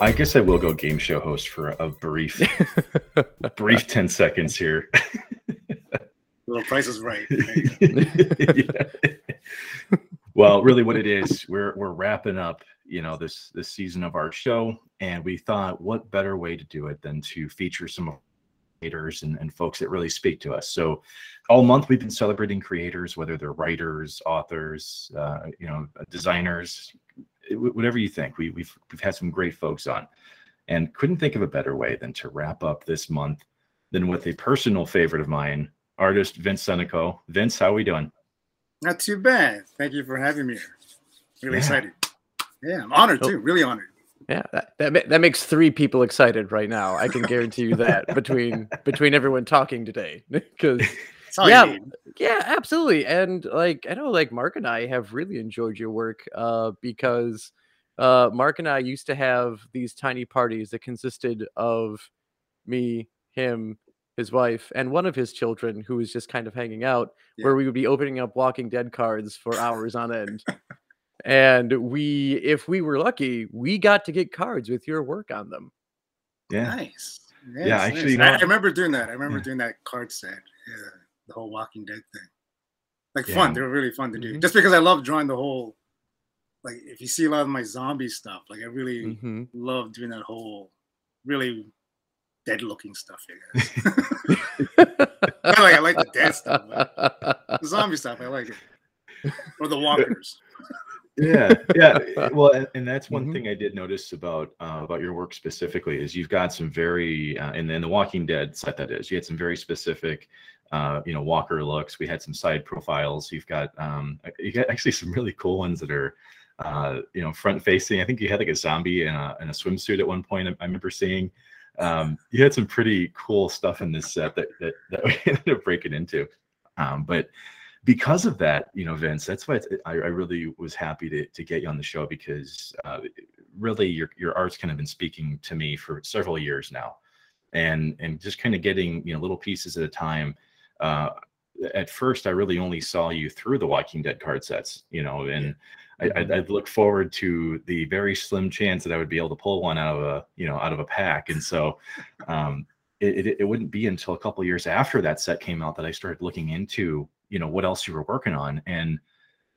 I guess I will go game show host for a brief, brief ten seconds here. Little price is right. Yeah. Well, really, what it is, we're we're wrapping up, you know, this this season of our show, and we thought, what better way to do it than to feature some creators and, and folks that really speak to us. So, all month we've been celebrating creators, whether they're writers, authors, uh, you know, designers, wh- whatever you think. We, we've we've had some great folks on, and couldn't think of a better way than to wrap up this month than with a personal favorite of mine, artist Vince Seneco. Vince, how are we doing? Not too bad. Thank you for having me here. Really Yeah. excited. Yeah, I'm honored Oh. too. Really honored. Yeah, that, that that makes three people excited right now. I can guarantee you that between between everyone talking today, because That's all Yeah. you need. yeah, absolutely. And like I know, like Mark and I have really enjoyed your work, uh, because uh, Mark and I used to have these tiny parties that consisted of me, him, his wife, and one of his children who was just kind of hanging out, Yeah. where we would be opening up Walking Dead cards for hours on end. And we, if we were lucky, we got to get cards with your work on them. Yeah. Nice. Yeah, actually, nice. you know I, I remember doing that. I remember Yeah. doing that card set. Yeah, the whole Walking Dead thing. Like Yeah. fun. They were really fun to do. Mhm. Just because I love drawing the whole. Like if you see a lot of my zombie stuff, like I really hmm love doing that whole, really dead looking stuff. I guess. I like I like the dead stuff. But the zombie stuff, I like it. Or the walkers. yeah yeah well and, and that's one Mhm. thing i did notice about uh, about your work specifically is you've got some very uh, in, in the walking dead set that is you had some very specific uh, you know walker looks. We had some side profiles. You've got um you got actually some really cool ones that are uh you know front facing i think you had like a zombie in a, in a swimsuit at one point i, I remember seeing. Um you had some pretty cool stuff in this set that that, that we ended up breaking into. Um but because of that, you know, Vince, that's why I, I really was happy to, to get you on the show because uh, really your, your art's kind of been speaking to me for several years now. And, and just kind of getting, you know, little pieces at a time. Uh, at first, I really only saw you through the Walking Dead card sets, you know, and I, I'd, I'd look forward to the very slim chance that I would be able to pull one out of a, you know, out of a pack. And so, um, it, it, it wouldn't be until a couple years after that set came out that I started looking into, you know, what else you were working on. And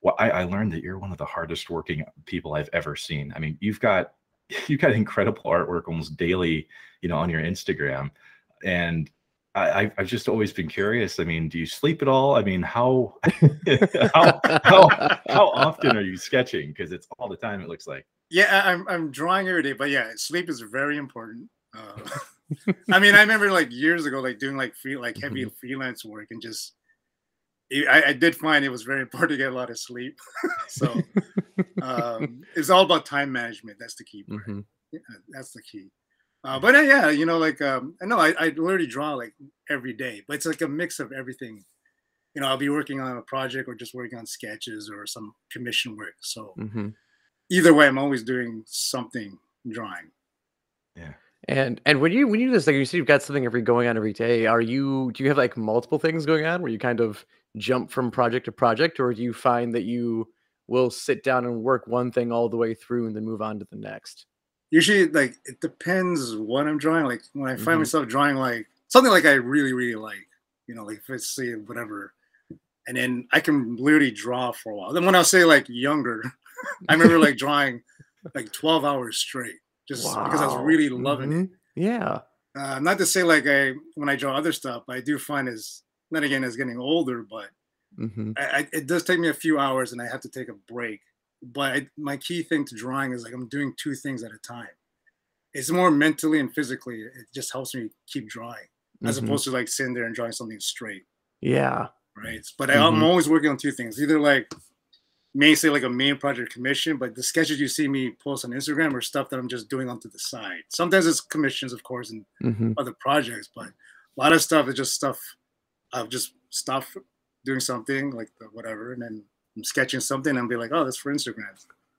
what I, I learned that you're one of the hardest working people I've ever seen. I mean, you've got you've got incredible artwork almost daily, you know, on your Instagram. And I, I've- I've just always been curious. I mean, do you sleep at all? I mean, how how how how often are you sketching? Because it's all the time. It looks like. Yeah, I'm I'm drawing every day, but yeah, sleep is very important. Uh, I mean, I remember like years ago, like doing like free, like heavy freelance work, and just I, I did find it was very important to get a lot of sleep. so um, it's all about time management. That's the key. part. Mhm. Yeah, that's the key. Uh, but uh, yeah, you know, like um, I know I, I literally draw like every day, but it's like a mix of everything. You know, I'll be working on a project or just working on sketches or some commission work. So Mhm. either way, I'm always doing something drawing. Yeah. And and when you when you do this, like you said, you've got something every going on every day. Are you do you have like multiple things going on where you kind of jump from project to project, or do you find that you will sit down and work one thing all the way through and then move on to the next? Usually, like it depends what I'm drawing. Like when I find Mhm. myself drawing like something like I really really like, you know, like if it's say whatever, and then I can literally draw for a while. Then when I say like younger, I remember like drawing like 12 hours straight just because I was really loving it. Mhm. Yeah. uh, not to say like I when I draw other stuff, I do find as not again as getting older, but hmm I, I, it does take me a few hours and I have to take a break. But I, my key thing to drawing is like I'm doing two things at a time. It's more mentally and physically. It just helps me keep drawing as Mhm. opposed to like sitting there and drawing something straight, Yeah. right? But I, I'm Mhm. always working on two things. Either like may say like a main project commission, but the sketches you see me post on Instagram are stuff that I'm just doing onto the side. Sometimes it's commissions, of course, and hmm other projects, but a lot of stuff is just stuff of just stuff doing something like the whatever, and then I'm sketching something and be like, oh, that's for Instagram.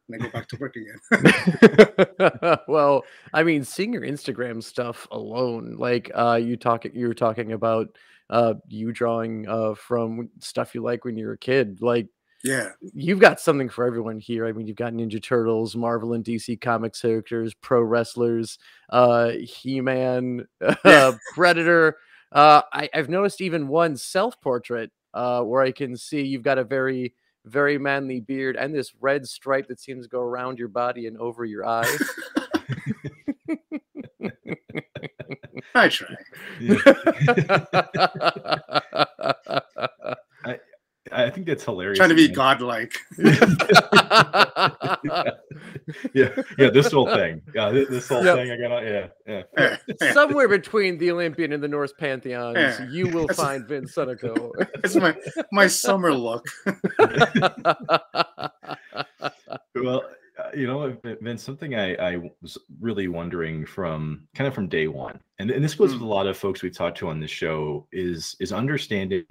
And I go back to work again. well, I mean, seeing your Instagram stuff alone, like uh you talk you were talking about uh you drawing uh from stuff you like when you were a kid, like Yeah. you've got something for everyone here. I mean, you've got Ninja Turtles, Marvel and DC Comics characters, pro wrestlers, uh, He Man, Yeah. uh, Predator. Uh, I, I've noticed even one self portrait uh, where I can see you've got a very, very manly beard and this red stripe that seems to go around your body and over your eyes. I try. I think that's hilarious. Trying to be man. godlike. yeah, yeah. This whole thing, yeah, thi- this whole Yep. thing. I got, yeah, yeah. Yeah, yeah. Somewhere between the Olympian and the Norse pantheons, Yeah. you will That's- find Vince Seneco. It's my my summer look. Well, uh, you know, Vin- Vince, something I, I was really wondering from kind of from day one, and, and this goes with a lot of folks we talked to on this show, is is understanding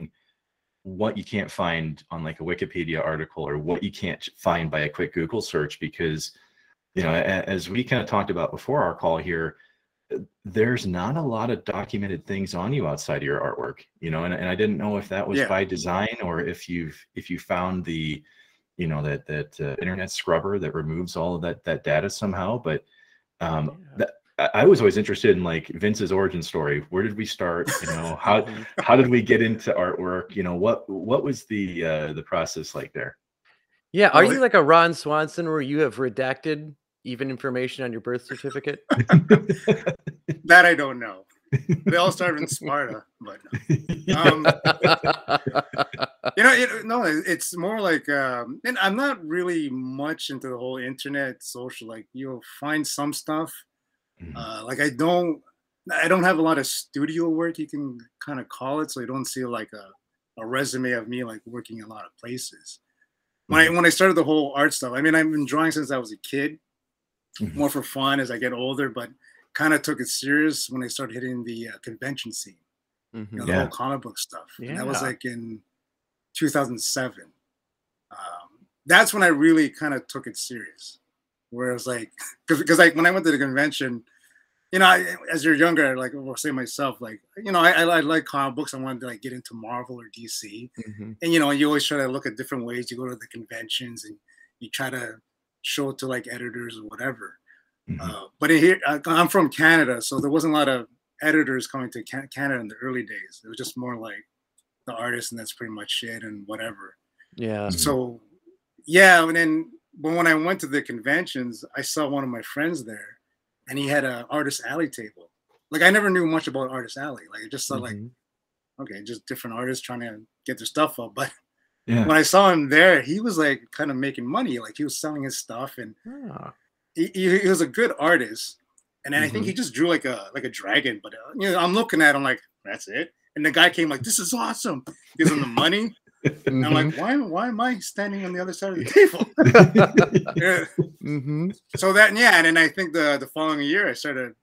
what you can't find on like a Wikipedia article or what you can't find by a quick Google search, because you know, as we kind of talked about before our call here, there's not a lot of documented things on you outside of your artwork, you know, and, and I didn't know if that was Yeah. by design or if you've if you found the you know that that uh, internet scrubber that removes all of that that data somehow but um Yeah. that I I was always interested in like Vince's origin story. Where did we start? You know, how how did we get into artwork? You know, what what was the uh the process like there? Yeah, are Well, you like a Ron Swanson where you have redacted even information on your birth certificate? That I don't know. They all started in Sparta, but um, you know, it, no, it's more like, um, and I'm not really much into the whole internet social. Like, you'll find some stuff. Mhm. Uh, like, I don't, I don't have a lot of studio work. You can kind of call it, so you don't see like a, a resume of me like working in a lot of places. When I when I started the whole art stuff, I mean, I've been drawing since I was a kid, Mhm. more for fun as I get older, but kind of took it serious when I started hitting the uh, convention scene you know, Mhm. the Yeah. whole comic book stuff. And that was like in 2007. Um, that's when I really kind of took it serious. Where it was like, because like when I went to the convention, you know, I, as you're younger, like I'll say myself, like you know, I, I, I like comic books. I wanted to like get into Marvel or DC, Mhm. and you know, you always try to look at different ways. You go to the conventions and you try to show it to like editors or whatever. Mhm. Uh, but here, uh, I'm from Canada, so there wasn't a lot of editors coming to Can- Canada in the early days. It was just more like the artist, and that's pretty much it, and whatever. Yeah. Mhm. So, yeah, and then but when I went to the conventions, I saw one of my friends there, and he had a artist alley table. Like I never knew much about artist alley. Like I just saw like Mhm. okay, just different artists trying to get their stuff up. But Yeah. when I saw him there, he was like kind of making money. Like he was selling his stuff, and Ah, he, he, he was a good artist, and then I think he just drew like a like a dragon. But uh, you know, I'm looking at him like that's it. And the guy came like, "This is awesome." Gives him the money. And I'm like, "Why? Why am I standing on the other side of the table?" yeah. Mhm. So that yeah, and then I think the the following year I started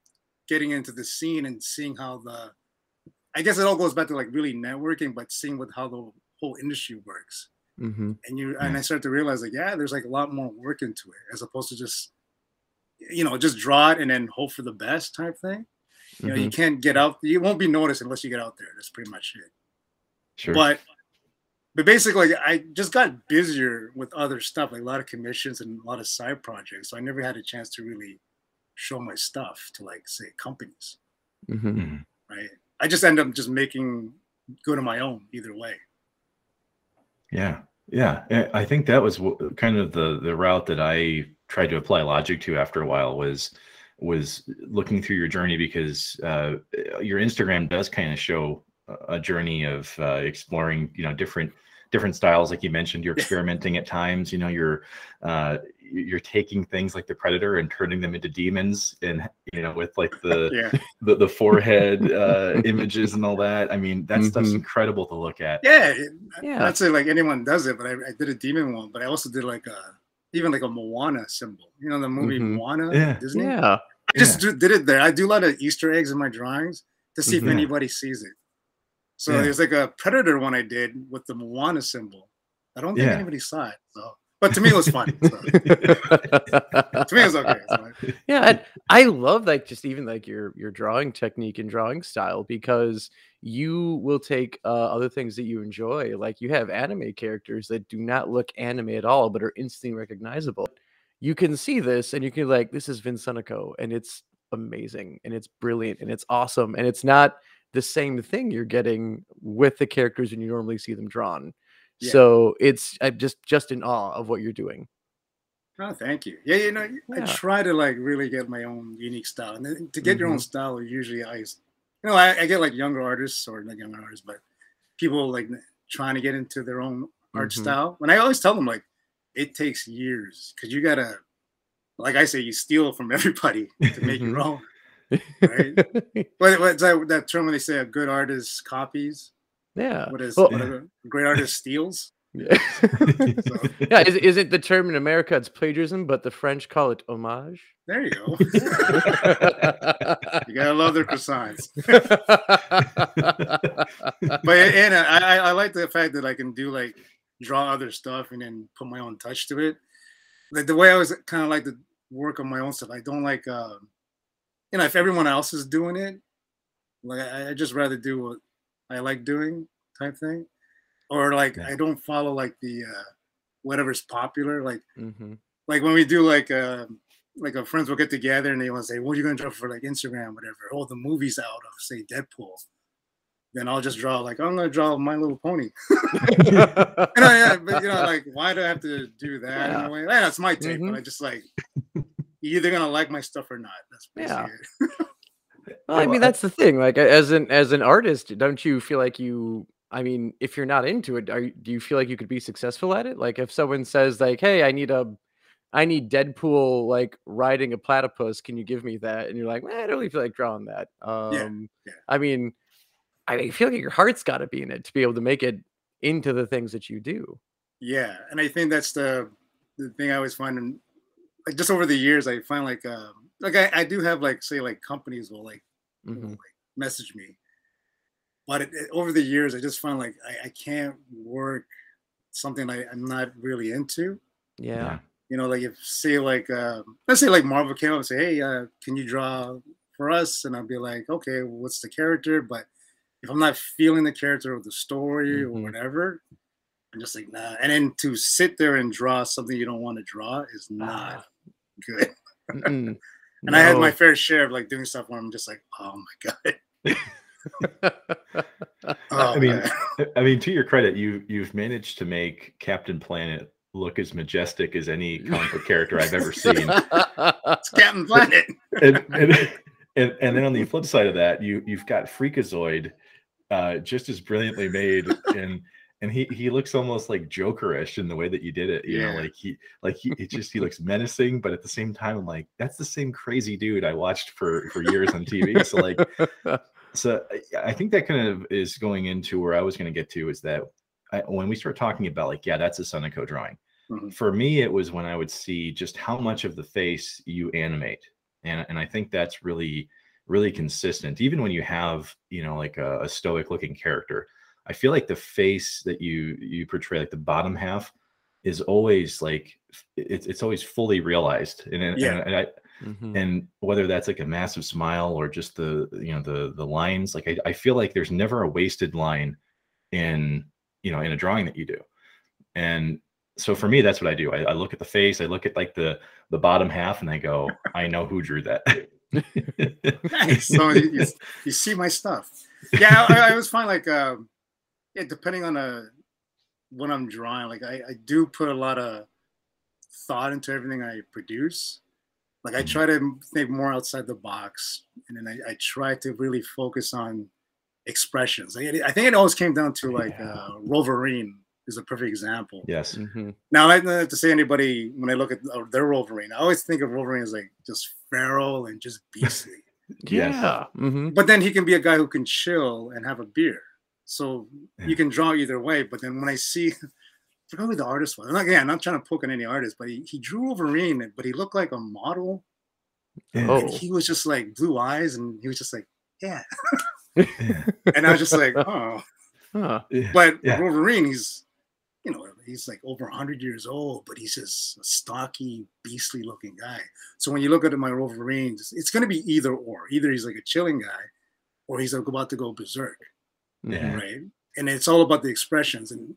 getting into the scene and seeing how the, I guess it all goes back to like really networking, but seeing what how the whole industry works. Mhm. and you and I started to realize like yeah, there's like a lot more work into it as opposed to just you know just draw it and then hope for the best type thing. You know, you Mhm. can't get out. You won't be noticed unless you get out there. That's pretty much it. Sure. But but basically, I just got busier with other stuff, like a lot of commissions and a lot of side projects. So I never had a chance to really show my stuff to like say companies, Mhm. Mhm. right? I just end up just making good on my own either way. Yeah, yeah. I think that was kind of the the route that I tried to apply logic to after a while was was looking through your journey because uh, your Instagram does kind of show a- a journey of uh, exploring, you know, different different styles. Like you mentioned, you're experimenting at times. You know, you're uh, you're taking things like the Predator and turning them into demons, and you know, with like the Yeah, the, the forehead uh, images and all that. I mean, that stuff's Mhm. incredible to look at. yeah. it- Yeah. Not say like anyone does it, but I, I did a demon one. But I also did like a even like a Moana symbol. You know the movie Mhm. Moana, Yeah. Disney. Yeah. I just do- did it there. I do a lot of Easter eggs in my drawings to see if anybody sees it. So Yeah. there's like a predator one I did with the Moana symbol. I don't think Yeah. anybody saw it. So But to me, it was fun. So. to me, it was okay. So yeah and i love like just even like your your drawing technique and drawing style because you will take uh, other things that you enjoy like you have anime characters that do not look anime at all but are instantly recognizable you can see this and you can like this is Vince Seneco and it's amazing and it's brilliant and it's awesome and it's not the same thing you're getting with the characters and you normally see them drawn Yeah. so it's i'm just just in awe of what you're doing Oh, thank you. Yeah, you know, I try to like really get my own unique style, and then to get your Mm-hmm. own style, usually I, you know, I, I get like younger artists or not younger artists, but people like trying to get into their own art Mhm. style. And I always tell them like, it takes years because you gotta, like I say, you steal from everybody to make your Mhm. own. Right? What, what's that, that term when they say a good artist copies? yeah What is Well- what a great artist steals? Yeah. yeah, is, is it the term in America? It's plagiarism, but the French call it homage. There you go. you gotta love their croissants. but and I, I I like the fact that I can do like draw other stuff and then put my own touch to it. Like the way I was kind of like to work on my own stuff. I don't like, um, you know, if everyone else is doing it, like I, I just rather do what I like doing type thing, or like Yeah. I don't follow like the uh, whatever's popular. Like hmm like when we do like uh like our friends will get together and they want to say, "What are you gonna draw for like Instagram, whatever?" Oh, the movie's out of say Deadpool. Then I'll just draw like I'm gonna draw My Little Pony. You know, yeah, but you know, like why do I have to do that Yeah. a way? Yeah, that's my take, Mhm. but I just like you're either gonna like my stuff or not. That's Yeah. it. Well, I mean, that's the thing. Like, as an as an artist, don't you feel like you? I mean, if you're not into it, are you, do you feel like you could be successful at it? Like, if someone says like, "Hey, I need a, I need Deadpool like riding a platypus. Can you give me that?" And you're like, "Eh, "I don't really feel like drawing that." Um, yeah. I mean, I feel like your heart's got to be in it to be able to make it into the things that you do. Yeah, and I think that's the the thing I always find in like just over the years I find like um like I, I do have like say like companies will like will, Mhm. like message me. But it, it- over the years, I just find like I, I can't work something I, I'm not really into. Yeah. You know, like if say like um, let's say like Marvel came up and say, "Hey, uh, can you draw for us?" And I'll be like, "Okay, well, what's the character?" But if I'm not feeling the character or the story or Mhm. whatever, I'm just like, nah. And then to sit there and draw something you don't want to draw is not Ah, good. And I had my fair share of like doing stuff where I'm just like, oh my god. Oh, I mean, man. I mean, to your credit, you you've managed to make Captain Planet look as majestic as any comic book character I've ever seen. it's Captain Planet. and, and, and, and then on the flip side of that, you you've got Freakazoid, uh, just as brilliantly made, and and he he looks almost like Jokerish in the way that you did it. You Yeah. know, like he like he it just he looks menacing, but at the same time, I'm like that's the same crazy dude I watched for for years on TV. So like so I- think that kind of is going into where I was going to get to is that I, when we start talking about like, yeah, that's a Seneco drawing. Mhm. For me, it was when I would see just how much of the face you animate, and and I think that's really really consistent. Even when you have you know like a, a stoic looking character, I feel like the face that you you portray, like the bottom half, is always like it's it's always fully realized, and, and, Yeah. and I Mhm. and whether that's like a massive smile or just the you know the the lines like I, I feel like there's never a wasted line in you know in a drawing that you do and so for me that's what i do I, I look at the face i look at like the the bottom half and i go i know who drew that nice. So you, you, you see my stuff. Yeah, I, I always find like um, yeah, depending on uh what I'm drawing, like I, I do put a lot of thought into everything I produce. Like I try to think more outside the box, and then I, I try to really focus on expressions. Like, I think it always came down to like Yeah. uh, Wolverine is a perfect example. yes Mhm. Now, I don't have to say anybody when I look at uh, their Wolverine, I always think of Wolverine as like just feral and just beastly. Yes. Yeah. mhm. but then he can be a guy who can chill and have a beer. So Yeah. you can draw either way. But then when I see, I forgot who the artist was. I'm not, yeah, I'm not trying to poke at any artist, but he, he drew Wolverine, but he looked like a model. Yeah. Oh. And he was just like blue eyes, and he was just like, yeah. yeah, And I was just like, oh. Huh. But Yeah. Wolverine, he's you know, he's like over 100 years old, but he's just a stocky, beastly looking guy. So when you look at my Wolverines, it's going to be either or. Either he's like a chilling guy or he's like about to go berserk. Yeah. Right. And it's all about the expressions. And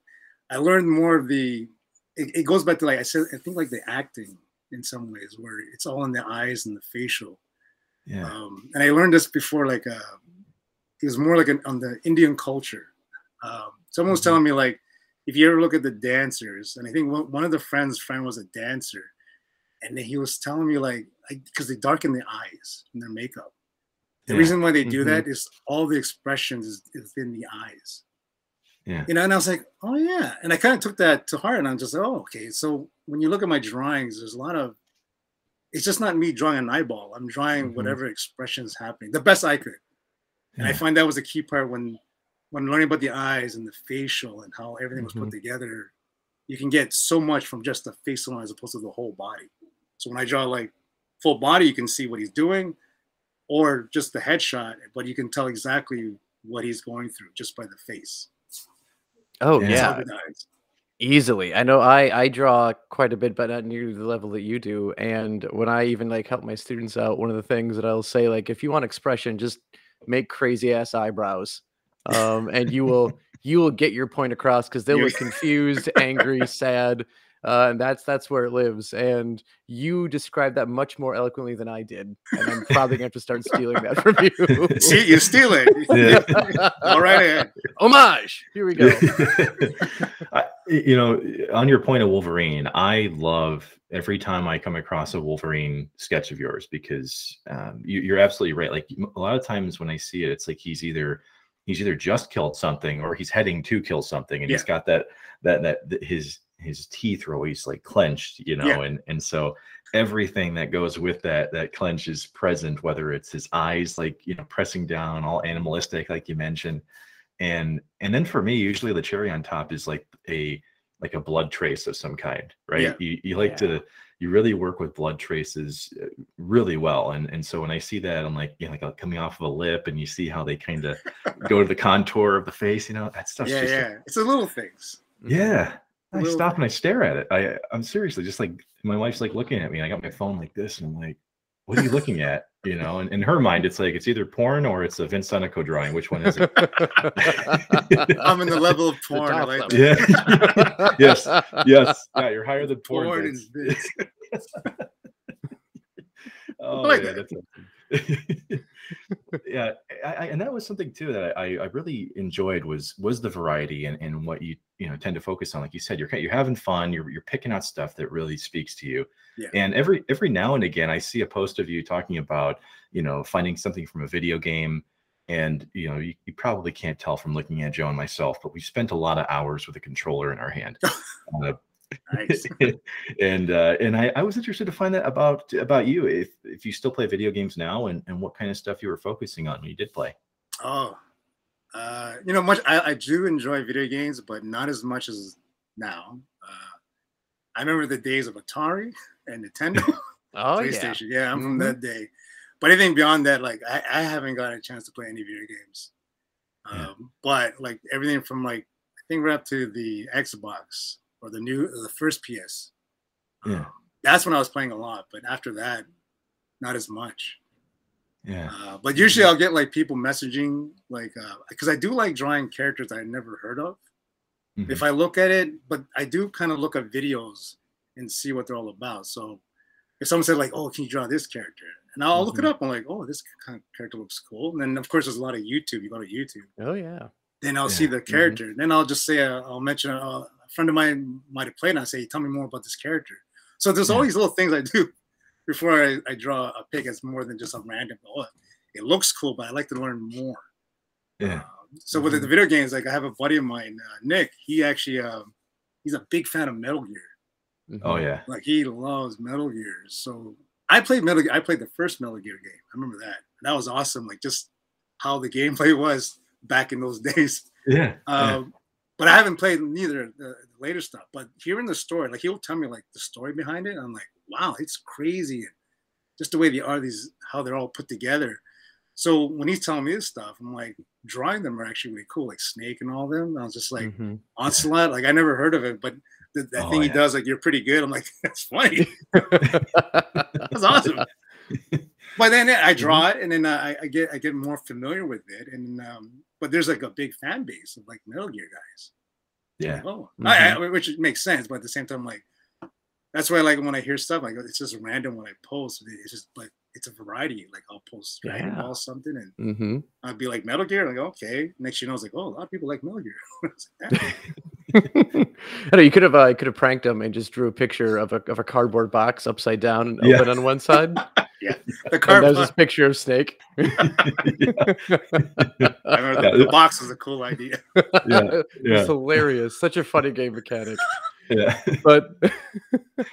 I learned more of the, it, it goes back to like I said, I think like the acting in some ways where it's all in the eyes and the facial. Yeah. Um, and I learned this before, like, uh, it was more like an, on the Indian culture. Um, someone was Mhm. telling me, like, if you ever look at the dancers, and I think one, one of the friends' friend was a dancer, and then he was telling me, like, because they darken the eyes in their makeup. The Yeah. reason why they do Mhm. that is all the expressions is, is in the eyes. Yeah. You know, and I was like, oh yeah. And I kind of took that to heart and I'm just like, oh, okay. So when you look at my drawings, there's a lot of it's just not me drawing an eyeball. I'm drawing Mhm. whatever expression is happening, the best I could. And I find that was a key part when when learning about the eyes and the facial and how everything was put Mhm. together. You can get so much from just the face alone as opposed to the whole body. So when I draw like full body, you can see what he's doing, or just the headshot, but you can tell exactly what he's going through just by the face. Oh Yeah. Yeah, all with the eyes. easily. I know I I draw quite a bit, but not nearly the level that you do. And when I even like help my students out, one of the things that I'll say, like, if you want expression, just make crazy ass eyebrows, um, and you will you will get your point across because they'll look confused, angry, sad, uh, and that's that's where it lives. And you described that much more eloquently than I did, and I'm probably going to have to start stealing that from you. See, you're stealing. Yeah. All right. Homage. Here we go. I, you know, on your point of Wolverine, I love every time I come across a Wolverine sketch of yours because um, you, you're absolutely right. Like a lot of times when I see it, it's like he's either he's either just killed something or he's heading to kill something, and he's got that that that, that his his teeth are always like clenched, you know, Yeah. and and so everything that goes with that that clench is present, whether it's his eyes like you know pressing down, all animalistic, like you mentioned and and then for me usually the cherry on top is like a like a blood trace of some kind right Yeah. you, you like Yeah. to you really work with blood traces uh, really well and and so when i see that i'm like you know like coming off of a lip and you see how they kind of go to the contour of the face you know that stuff's Yeah, just yeah. It's the little things. yeah i Little stop and i stare at it i i'm seriously just like my wife's like looking at me i got my phone like this and i'm like what are you looking at you know and in her mind it's like it's either porn or it's a vince Seneco drawing which one is it I'm in the level of porn. I like level. yeah yes yes yeah you're higher than porn, Porn Vince. is this. oh like yeah, that. that's awesome. Yeah I, I, and that was something too that I, I really enjoyed was was the variety and, and what you you know tend to focus on. Like you said you're you're having fun you're, you're picking out stuff that really speaks to you. Yeah. and every every now and again i see a post of you talking about you know finding something from a video game and you know you, you probably can't tell from looking at joe and myself but we spent a lot of hours with a controller in our hand. Uh, Nice. and uh, and I, I was interested to find that about about you if if you still play video games now and, and what kind of stuff you were focusing on when you did play. Oh, uh, you know, much I, I do enjoy video games, but not as much as now. Uh, I remember the days of Atari and Nintendo, Oh yeah. PlayStation. Yeah, I'm from Mhm. that day. But anything beyond that, like I, I haven't gotten a chance to play any video games. Yeah. Um, but like everything from like I think we're up to the Xbox or the new the first PS. Yeah. Um, that's when I was playing a lot. But after that, not as much. Yeah. Uh, but usually I'll get like people messaging like because I do like drawing characters I never heard of. Mhm. If I look at it, but I do kind of look at videos and see what they're all about. So if someone said like, "Oh, can you draw this character?" and I'll look it Mhm. up, I'm like, "Oh, this kind of character looks cool." And then of course there's a lot of YouTube. You go to YouTube, Oh yeah. then I'll see the character. Then I'll just say, uh, I'll mention uh, a friend of mine might have played, and I say, "Tell me more about this character." So there's all these little things I do before I, I draw a pic. It's more than just a random. Oh, it looks cool, but I like to learn more. Yeah. Um, so with the video games, like I have a buddy of mine, uh, Nick. He actually, um, he's a big fan of Metal Gear. Oh Mhm. yeah. Like he loves Metal Gear. So I played Metal. Gear, I played the first Metal Gear game. I remember that. That was awesome. Like just how the gameplay was back in those days. Yeah. yeah. But I haven't played neither the, later stuff. But hearing the story, like he'll tell me like the story behind it. I'm like, wow, it's crazy. And just the way they are, these how they're all put together. So when he's telling me this stuff, I'm like, drawing them are actually really cool, like Snake and all them. I was just like Mhm. Ocelot, like I never heard of it, but the, that Oh, thing he does, like you're pretty good. I'm like, that's funny. That's awesome. but then yeah, I draw Mm-hmm. it, and then uh, I, I get I get more familiar with it, and um, but there's like a big fan base of like Metal Gear guys. Yeah. Oh, Mm-hmm. I, I, which makes sense, but at the same time, like that's why I like when I hear stuff like it's just random when I post. It's just like it's a variety. Like I'll post Dragon Ball something, and hmm I'd be like Metal Gear. Like okay, next you know, I was like oh, a lot of people like Metal Gear. It's like, "Yeah." I know you could have uh, could have pranked him and just drew a picture of a of a cardboard box upside down and Yeah. open on one side. the and card. there's this picture of Snake. I remember Yeah. the, the box was a cool idea. Yeah. Yeah. It's hilarious. Such a funny game mechanic. Yeah. But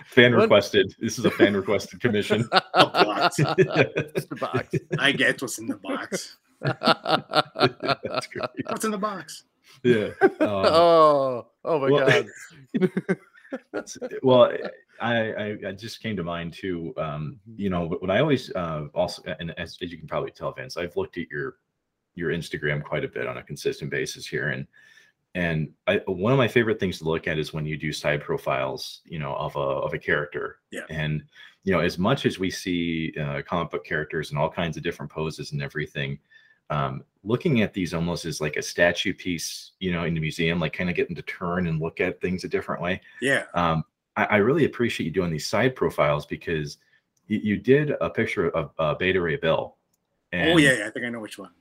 Fan requested. This is a fan requested commission. box. Just a box. I get what's in the box. That's great. What's in the box? Yeah. Um, oh, oh my well- god. Well I, I i just came to mind too um Mhm. you know when i always uh also and as, as you can probably tell vince i've looked at your your instagram quite a bit on a consistent basis here and and I, one of my favorite things to look at is when you do side profiles you know of a of a character Yeah. and you know as much as we see uh, comic book characters and all kinds of different poses and everything um, looking at these almost as like a statue piece you know in the museum like kind of getting to turn and look at things a different way Yeah. um, I, I really appreciate you doing these side profiles because you, you did a picture of uh, Beta Ray Bill. oh yeah, yeah, I think I know which one.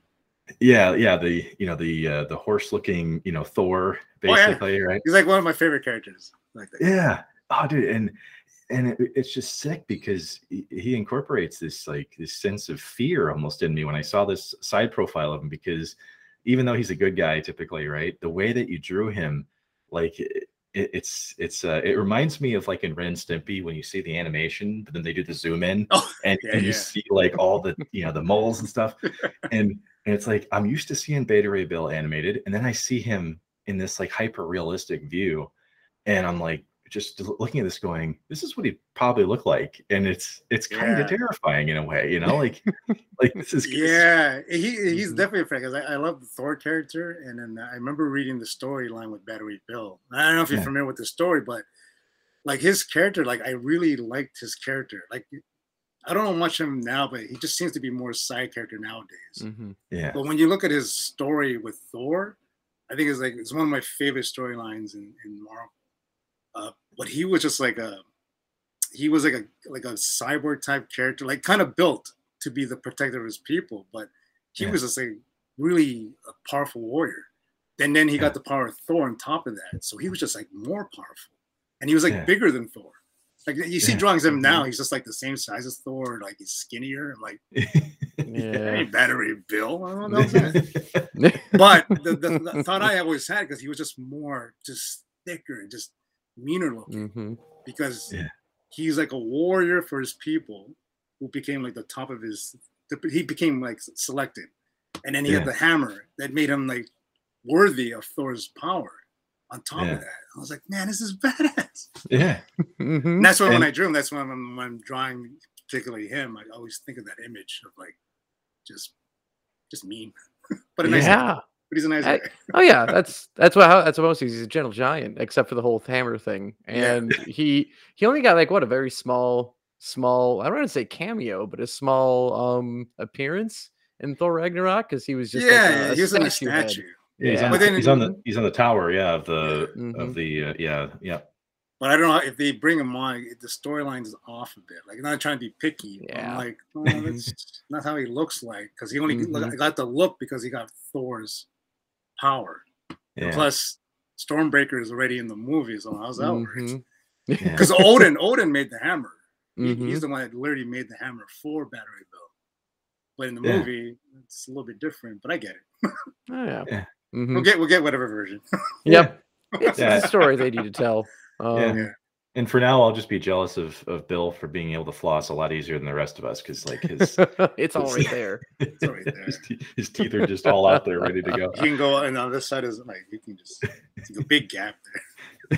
yeah, yeah. The you know the uh, the horse looking you know Thor Oh, yeah. basically, right? He's like one of my favorite characters. Like that. Yeah. Oh, dude, and and it, it's just sick because he incorporates this like this sense of fear almost in me when I saw this side profile of him because even though he's a good guy typically, right? The way that you drew him, like it, it, it's it's uh, it reminds me of like in Ren Stimpy when you see the animation, but then they do the zoom in Oh, and, yeah, and you yeah. see like all the you know the moles and stuff, and and it's like I'm used to seeing Beta Ray Bill animated, and then I see him in this like hyper realistic view, and I'm like just looking at this going this is what he'd probably look like and it's it's kind Yeah. of terrifying in a way you know like like this is Yeah, he he's Mhm. definitely a fan because I, I love the Thor character, and then I remember reading the storyline with Beta Ray Bill. I don't know if you're Yeah. familiar with the story, but like his character, like I really liked his character. Like I don't know much of him now, but he just seems to be more side character nowadays. Mhm. yeah But when you look at his story with Thor, I think it's like it's one of my favorite storylines in, in Marvel. Uh, but he was just like a he was like a like a cyborg type character, like kind of built to be the protector of his people, but he Yeah. was just like really a powerful warrior. And then he Yeah. got the power of Thor on top of that. So he was just like more powerful. And he was like Yeah. bigger than Thor. Like you see Yeah. drawings of him now, Mhm. he's just like the same size as Thor, like he's skinnier. I'm like, Yeah. hey, Beta Ray Bill. I don't know. but the, the, the thought I always had because he was just more just thicker and just meaner looking Mhm. because Yeah. he's like a warrior for his people who became like the top of his he became like selected and then he Yeah. had the hammer that made him like worthy of Thor's power on top Yeah. of that I was like man this is badass yeah and Mhm. that's why when I drew him that's when I'm, when I'm drawing particularly him I always think of that image of like just just mean but a nice. Yeah. But he's a nice I- guy Oh yeah, that's that's what how that's what most he's a gentle giant, except for the whole hammer thing. Yeah. And he he only got like what a very small small I don't want to say cameo, but a small um appearance in Thor Ragnarok because he was just yeah, like, yeah, a he was in a statue head. statue. Yeah, he's, on, But the, then- he's on the he's on the tower, yeah, of the Mhm. of the uh, yeah yeah But I don't know if they bring him on. The storyline is off a bit. Like, I'm not trying to be picky. but Yeah. I'm like, oh, that's not how he looks like. Because he only Mhm. got the look because he got Thor's power. yeah. Plus, Stormbreaker is already in the movie, so how's that work? Mhm. Yeah. Because Odin, Odin made the hammer. He- Mhm. he's the one that literally made the hammer for Beta Ray Bill. But in the Yeah. movie, it's a little bit different. But I get it. Oh yeah. Yeah. Mhm. We'll get we'll get whatever version. Yep. It's, Yeah. it's a story they need to tell. Um, Yeah. And for now, I'll just be jealous of of Bill for being able to floss a lot easier than the rest of us because like his it's all right there. already there. his, te- his teeth are just all out there, ready to go. You can go, and on this side is like, you can just, it's a big gap there.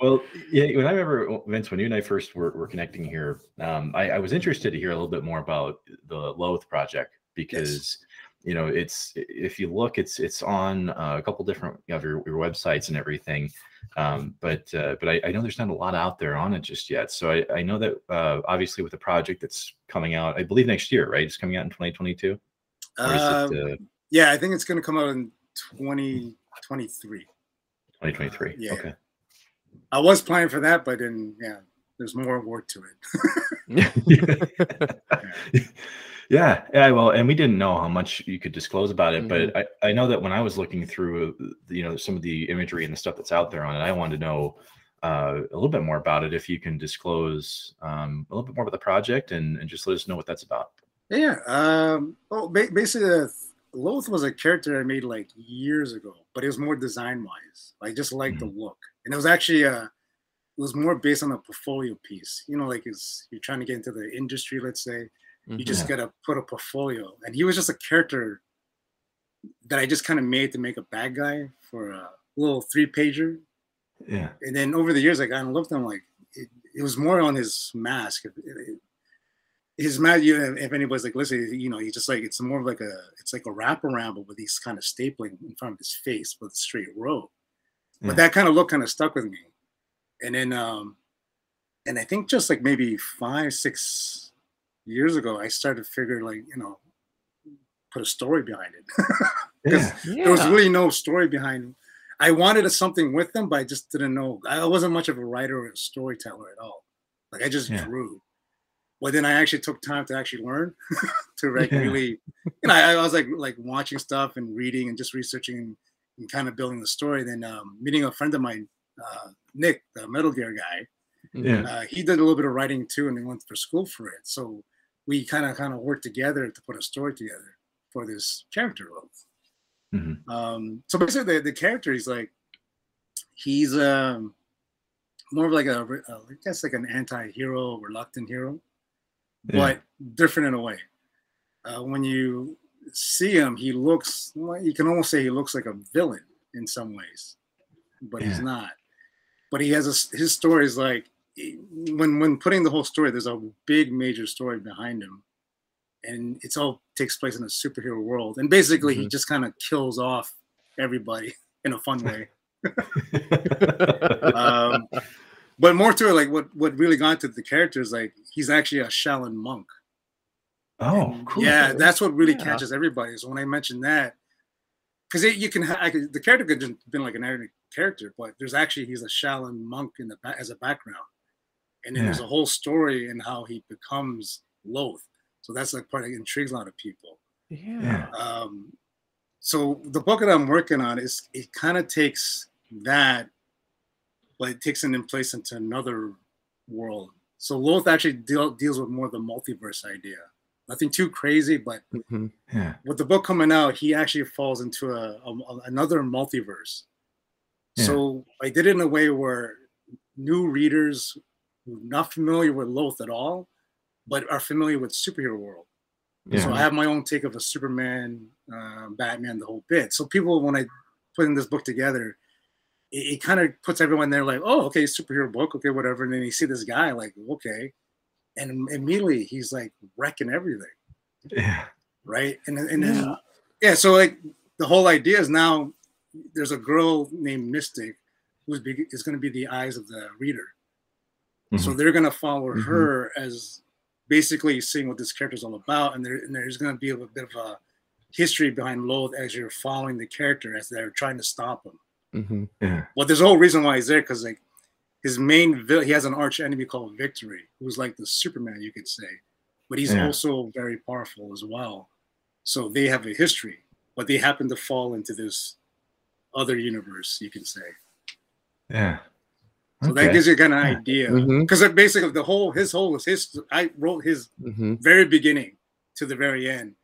Well, yeah, when I remember Vince, when you and I first were, were connecting here, um, I, I was interested to hear a little bit more about the Loth project because you know, it's if you look, it's it's on uh, a couple different of your, your websites and everything. Um, but uh, but I, I, know there's not a lot out there on it just yet. So I, I know that uh, obviously with the project that's coming out, I believe next year, right? It's coming out in 2022. Um, it, uh, yeah, I think it's going to come out in 2023. 2023. yeah. Okay. I was planning for that, but then yeah, there's more work to it. yeah. Yeah, yeah. Well, and we didn't know how much you could disclose about it, mm-hmm. but I, I know that when I was looking through, you know, some of the imagery and the stuff that's out there on it, I wanted to know uh, a little bit more about it. If you can disclose um, a little bit more about the project and, and just let us know what that's about. Yeah. Um, well, basically, uh, Loth was a character I made like years ago, but it was more design wise. I just liked mm-hmm. the look, and it was actually. Uh, it was more based on a portfolio piece. You know, like is you're trying to get into the industry, let's say, mm-hmm. you just gotta put a portfolio. And he was just a character that I just kind of made to make a bad guy for a little three pager. Yeah. And then over the years, I kind of looked at him like it, it was more on his mask. It, it, his mask. you know, if anybody's like listen, you know he's just like it's more of like a it's like a wraparound but with these kind of stapling in front of his face with a straight row yeah. but that kind of look kind of stuck with me and then um and i think just like maybe five six years ago i started to figure like you know put a story behind it because yeah. yeah. there was really no story behind i wanted something with them but i just didn't know i wasn't much of a writer or a storyteller at all like i just drew well then i actually took time to actually learn to like yeah. really you know I, I, was like like watching stuff and reading and just researching and, and kind of building the story then um, meeting a friend of mine uh, nick the metal gear guy yeah. Uh, he did a little bit of writing too and he went for school for it so we kind of kind of worked together to put a story together for this character role mm-hmm. um, so basically the, the character is like he's um more of like a, a I guess like an anti-hero reluctant hero yeah. but different in a way. Uh, when you see him, he looks. You can almost say he looks like a villain in some ways, but yeah. he's not. But he has a, his story is like when when putting the whole story, there's a big major story behind him, and it's all takes place in a superhero world. And basically, mm-hmm. he just kind of kills off everybody in a fun way. um, but more to it, like what what really got to the character is like he's actually a Shaolin monk. Oh, cool. Yeah, that's what really yeah. catches everybody. So when I mentioned that, because you can the character could have been like an ordinary character, but there's actually he's a Shaolin monk in the as a background, and then yeah. there's a whole story in how he becomes Loth. So that's like part that intrigues a lot of people. Yeah. Um, so the book that I'm working on is it kind of takes that but it takes it in place into another world. So Loth actually deal, deals with more of the multiverse idea. Nothing too crazy, but mm-hmm. yeah. with the book coming out, he actually falls into a, a another multiverse. Yeah. So I did it in a way where new readers who are not familiar with Loth at all, but are familiar with superhero world. Yeah. So I have my own take of a Superman, uh, Batman, the whole bit. So people, when I put in this book together, it, it kind of puts everyone there like, oh, okay, superhero book, okay, whatever. And then you see this guy like, okay, and immediately he's like wrecking everything. Yeah. Right. And and then, yeah. yeah. So like the whole idea is now there's a girl named Mystic who's be, is going to be the eyes of the reader. Mm-hmm. So they're going to follow mm-hmm. her as basically seeing what this character is all about, and, there, and there's going to be a bit of a history behind Loth as you're following the character as they're trying to stop him. Mm-hmm. Yeah. Well, there's a whole reason why he's there because like his main villain, he has an arch enemy called Victory, who's like the Superman, you could say, but he's yeah. also very powerful as well. So they have a history, but they happen to fall into this other universe, you can say. Yeah. So okay. that gives you kind of an idea, because mm-hmm. basically the whole his whole was his. I wrote his mm-hmm. very beginning to the very end.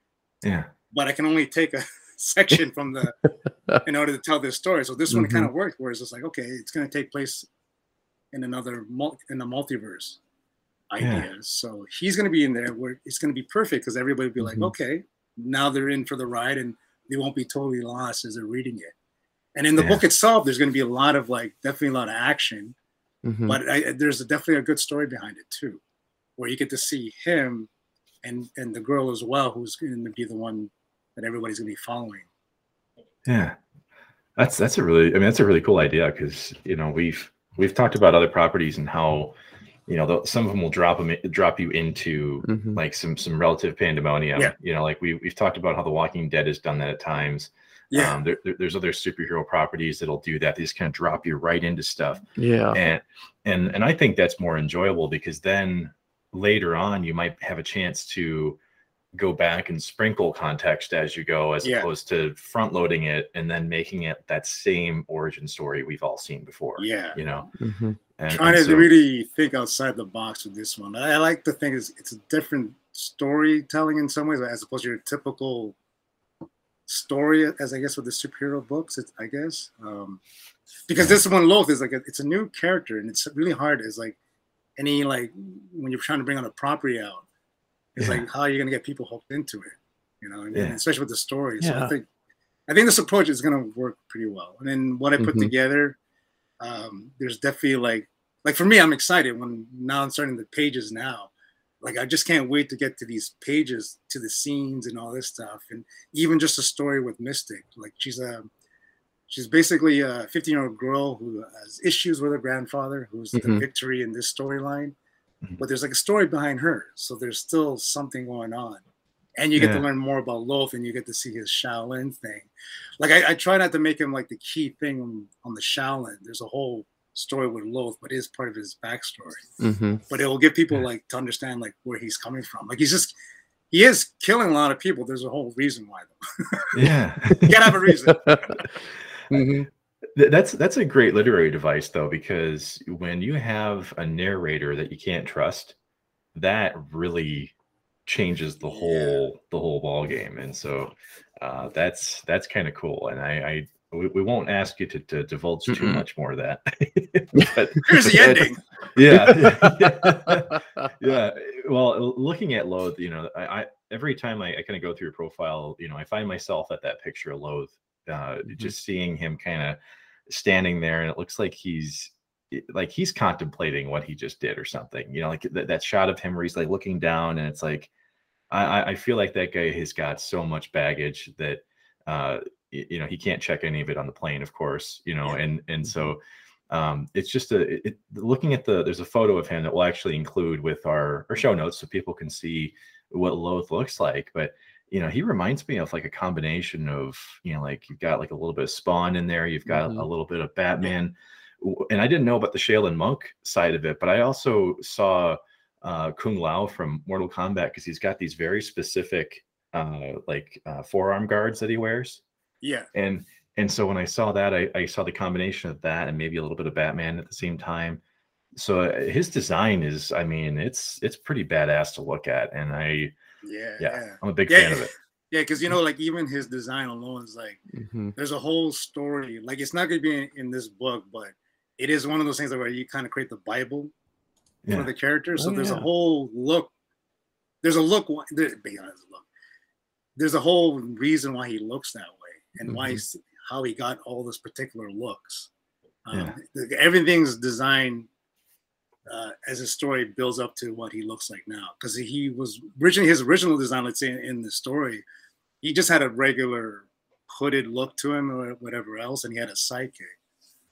Yeah. But I can only take a section from the in order to tell this story. So this mm-hmm. one kind of worked, where it's just like, okay, it's going to take place in another in the multiverse idea. Yeah. So he's going to be in there where it's going to be perfect because everybody will be mm-hmm. like, okay, now they're in for the ride and they won't be totally lost as they're reading it. And in the yeah. book itself, there's going to be a lot of like definitely a lot of action, mm-hmm. but I, there's a, definitely a good story behind it too, where you get to see him and and the girl as well, who's going to be the one that everybody's gonna be following. Yeah, that's that's a really I mean that's a really cool idea because you know we've we've talked about other properties and how you know some of them will drop them drop you into Mhm. like some some relative pandemonium. Yeah. You know, like we we've talked about how The Walking Dead has done that at times. Yeah, Um, there, there- there's other superhero properties that'll do that. They just kind of drop you right into stuff, Yeah. and and and I think that's more enjoyable because then later on you might have a chance to go back and sprinkle context as you go, as Yeah. opposed to front loading it and then making it that same origin story we've all seen before. yeah. You know, Mhm. and, Trying and to really think outside the box with this one. I, I like to think it's it's a different storytelling in some ways, as opposed to your typical story, as I guess with the superhero books. It's, I guess um, because this one Loth is like a, it's a new character, and it's really hard. As like any like when you're trying to bring on a property out, it's Yeah. like how are you going to get people hooked into it? You know, and, Yeah. especially with the story. So Yeah. I think I think this approach is going to work pretty well. And then what I put Mhm. together, um, there's definitely like like for me, I'm excited when now I'm starting the pages now. Like I just can't wait to get to these pages, to the scenes and all this stuff, and even just a story with Mystic. Like she's a she's basically a 15 year old girl who has issues with her grandfather, who's the Mhm. victory in this storyline. Mhm. But there's like a story behind her, so there's still something going on, and you get to learn more about Loth, and you get to see his Shaolin thing. Like I, I try not to make him like the key thing on the Shaolin. There's a whole story with Loth, but it is part of his backstory. Mhm. But it will give people Yeah. like to understand like where he's coming from. Like he's just he is killing a lot of people. There's a whole reason why though. yeah. You gotta have a reason. Mhm. That's that's a great literary device though, because when you have a narrator that you can't trust, that really changes the Yeah. whole the whole ball game. And so uh, that's that's kind of cool. And I, I we, we won't ask you to, to divulge too Mm-mm. much more of that. but Here's the ending. yeah. yeah. Well, looking at Loth, you know, I, I every time I, I kind of go through your profile, you know, I find myself at that picture of Loth, uh, just seeing him kind of standing there, and it looks like he's like he's contemplating what he just did or something. You know, like that, that shot of him where he's like looking down, and it's like I, I- I feel like that guy has got so much baggage that uh, y- you know he can't check any of it on the plane, of course. You know, and and so um, it's just a it, looking at the there's a photo of him that we'll actually include with our our show notes so people can see what Loth looks like. But you know, he reminds me of like a combination of you know, like you've got like a little bit of Spawn in there, you've got a Mhm. little bit of Batman, and I didn't know about the Shaolin Monk side of it, but I also saw uh, Kung Lao from Mortal Kombat because he's got these very specific uh, like uh, forearm guards that he wears Yeah. and and so when I saw that, I, I saw the combination of that and maybe a little bit of Batman at the same time. So uh, his design is, I mean, it's it's pretty badass to look at, and I Yeah. yeah, Yeah. I'm a big Yeah, fan of it. Yeah, because you know, like even his design alone is like Mhm. there's a whole story. Like it's not gonna be in, in this book, but it is one of those things where you kind of create the Bible for Yeah, the character. So Oh, there's a whole look. There's a look. why- There, look. There's a whole reason why he looks that way and why Mhm. he's, how he got all those particular looks. Um, Yeah. Everything's designed uh, as his story builds up to what he looks like now. Because he was originally his original design. Let's say in, in the story, he just had a regular hooded look to him or whatever else, and he had a sidekick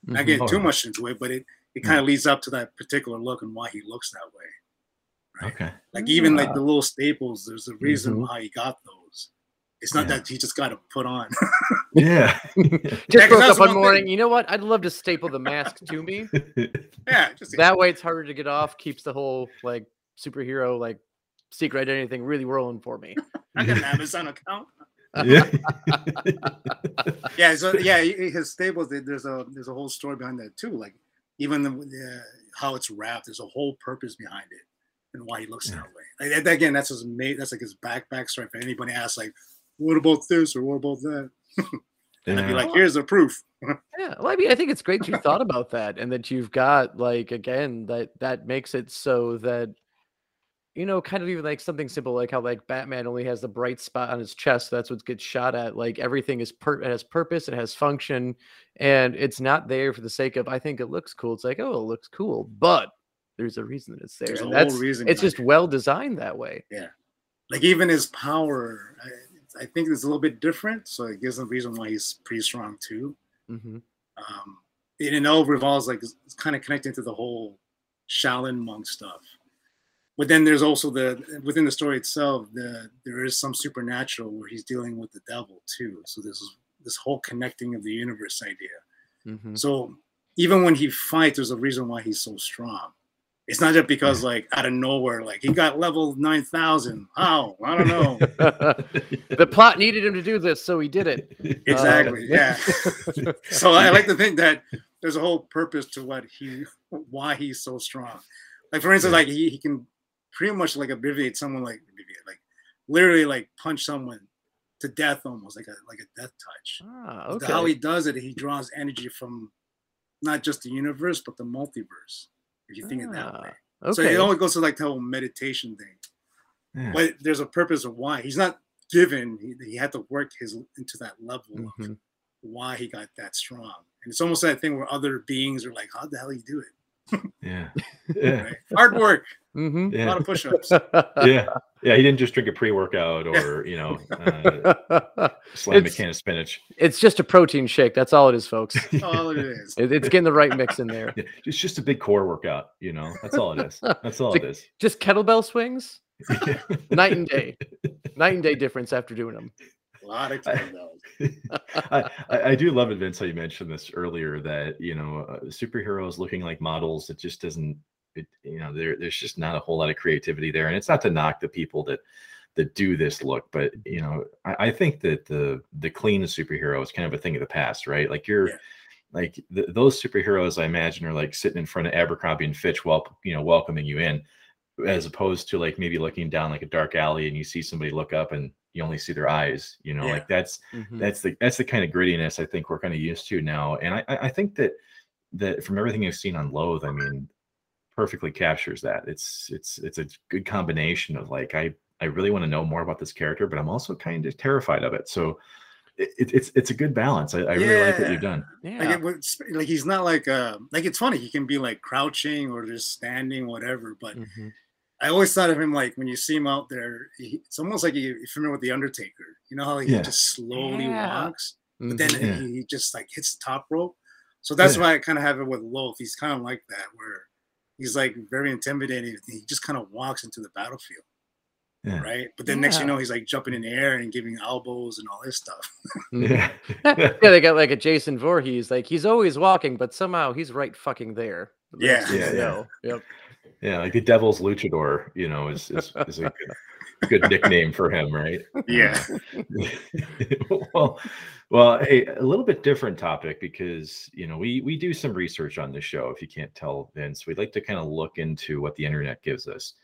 not Mhm. getting Oh, too much into it, but it, it kind of leads up to that particular look and why he looks that way. Right? okay, Like even like the little staples, there's a reason Mhm. why he got those. It's not Yeah. that he just got to put on. yeah, Just Yeah, 'cause woke that's up one one morning. thing. You know what? I'd love to staple the mask to me. yeah, just That way, it's harder to get off. Keeps the whole like superhero like secret identity thing really rolling for me. I got an Amazon account. yeah, Yeah, so yeah, his staples. there- There's a there's a whole story behind that too. Like even the, the how it's wrapped. There's a whole purpose behind it and why he looks Yeah. that way. Like, again, that's his mate. That's like his back backstory. If anybody asks, like, what about this or what about that? And I'd be like, here's the proof. Yeah, well, I mean, I think it's great you thought about that, and that you've got like again that that makes it so that you know, kind of even like something simple like how like Batman only has the bright spot on his chest. That's what gets shot at. Like everything is per it has purpose, it has function, and it's not there for the sake of I think it looks cool. It's like oh, it looks cool, but there's a reason that it's there. There's a and whole that's reason it's behind just well designed that way. Yeah. Like even his power I- think it's a little bit different, so it gives him reason why he's pretty strong too. hmm Um, it, all revolves like it's kind of connected to the whole Shaolin monk stuff. But then there's also the within the story itself, the there is some supernatural where he's dealing with the devil too. So there's this whole connecting of the universe idea. hmm So even when he fights, there's a reason why he's so strong. It's not just because like out of nowhere, like he got level nine thousand. How? I don't know. the plot needed him to do this, so he did it. exactly. yeah. so I like to think that there's a whole purpose to what he why he's so strong. Like for instance, Yeah. like he, he can pretty much like abbreviate someone like like literally like punch someone to death almost like a like a death touch. Ah, okay. How he does it, he draws energy from not just the universe but the multiverse. If you think it that Ah, way. okay. So it only goes to like the whole meditation thing. Yeah. But there's a purpose of why he's not given. He, he had to work his into that level of Mhm. why he got that strong. And it's almost that thing where other beings are like, "How the hell you do it?" Yeah. Yeah. Right? Hard work, Mhm. a lot of push-ups. Yeah. Yeah. He didn't just drink a pre-workout or, you know, uh, slam a can of spinach. it's just a protein shake. That's all it is, folks. All it is. It- it's getting the right mix in there. Yeah, It's just a big core workout, you know. That's all it is. That's all it is. Just kettlebell swings, night and day, night and day difference after doing them. A lot of. I, I I do love it, Vince. How you mentioned this earlier that you know uh, superheroes looking like models. It just doesn't. It you know there there's just not a whole lot of creativity there, and it's not to knock the people that that do this look, but you know I, I think that the the clean superhero is kind of a thing of the past, right? Like you're. Yeah. Like th- those superheroes, I imagine, are like sitting in front of Abercrombie and Fitch, wel- you know, welcoming you in, as opposed to like maybe looking down like a dark alley and you see somebody look up and you only see their eyes. You know, Yeah. like that's Mhm. that's the that's the kind of grittiness I think we're kind of used to now. And I I I think that that from everything I've seen on Loth, I mean, perfectly captures that. It's it's it's a good combination of like I I really want to know more about this character, but I'm also kind of terrified of it. So it, it- it's it's a good balance. I, I really like what you've done. Yeah. Like, it, was- like he's not like uh like it's funny. He can be like crouching or just standing, whatever. But Mhm. I always thought of him like when you see him out there, he, it's almost like you, you're familiar with the Undertaker. You know how he Yeah. just slowly Yeah. walks, but then Mhm. Yeah. he, he just like hits the top rope. So that's Yeah. why I kind of have it with Loth. He's kind of like that, where he's like very intimidating. He just kind of walks into the battlefield, Yeah. right? But then next you know, he's like jumping in the air and giving elbows and all this stuff. Yeah. yeah, they got like a Jason Voorhees. Like he's always walking, but somehow he's right fucking there. Yeah. Yeah, yeah. Yep. Yeah, like the Devil's Luchador, you know, is is, is a good, good nickname for him, right? Yeah. well, well, hey, a little bit different topic because you know we we do some research on this show. If you can't tell, Vince, we'd like to kind of look into what the internet gives us.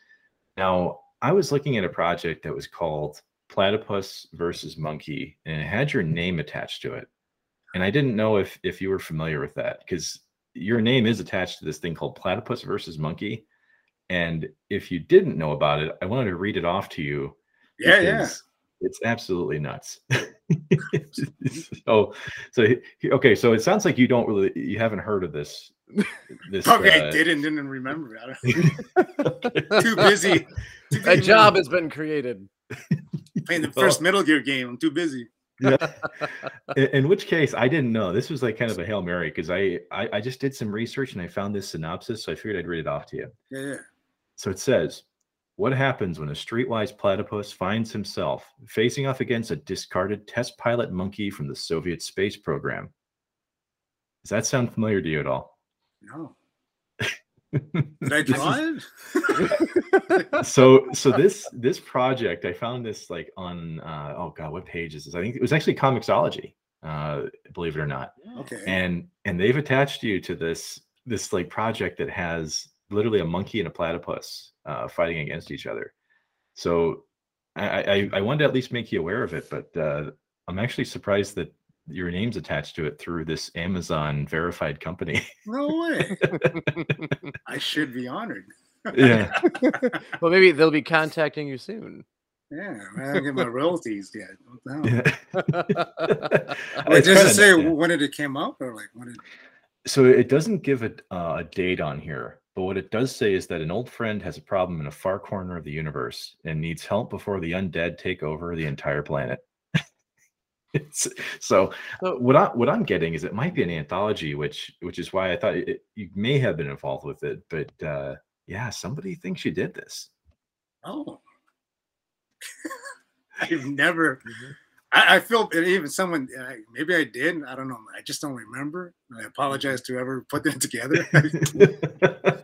Now, I was looking at a project that was called Platypus versus Monkey, and it had your name attached to it. And I didn't know if if you were familiar with that because your name is attached to this thing called Platypus versus Monkey. And if you didn't know about it, I wanted to read it off to you Yeah, yeah. It's absolutely nuts. so, so he- he- okay. So it sounds like you don't really, you haven't heard of this. This Probably I uh, didn't didn't remember. I don't, too busy. Too A busy job has been created. playing the Well- first Metal Gear game. I'm too busy. yeah. in, in which case I didn't know. This was like kind of a hail mary because I, I I just did some research and I found this synopsis, so I figured I'd read it off to you. Yeah, yeah. So it says, What happens when a streetwise platypus finds himself facing off against a discarded test pilot monkey from the Soviet space program? Does that sound familiar to you at all? No. Did I This draw it? so so this this project i found this like on uh oh god what page is this i think it was actually Comixology uh believe it or not Okay. and and they've attached you to this this like project that has literally a monkey and a platypus uh fighting against each other so i i, I wanted to at least make you aware of it but uh i'm actually surprised that your name's attached to it through this amazon verified company No way. I should be honored. yeah well, maybe they'll be contacting you soon. Yeah, I haven't get my royalties yet. What the hell? yeah Wait, It's does it say yeah. when did it came out or like when did? So it doesn't give a, uh, a date on here, but what it does say is that an old friend has a problem in a far corner of the universe and needs help before the undead take over the entire planet. It's, so what I what I'm getting is it might be an anthology, which which is why I thought it, you may have been involved with it. But uh, yeah, somebody thinks you did this. Oh, I've never. I, I feel even someone maybe I did. I don't know. I just don't remember. I apologize to whoever put them together.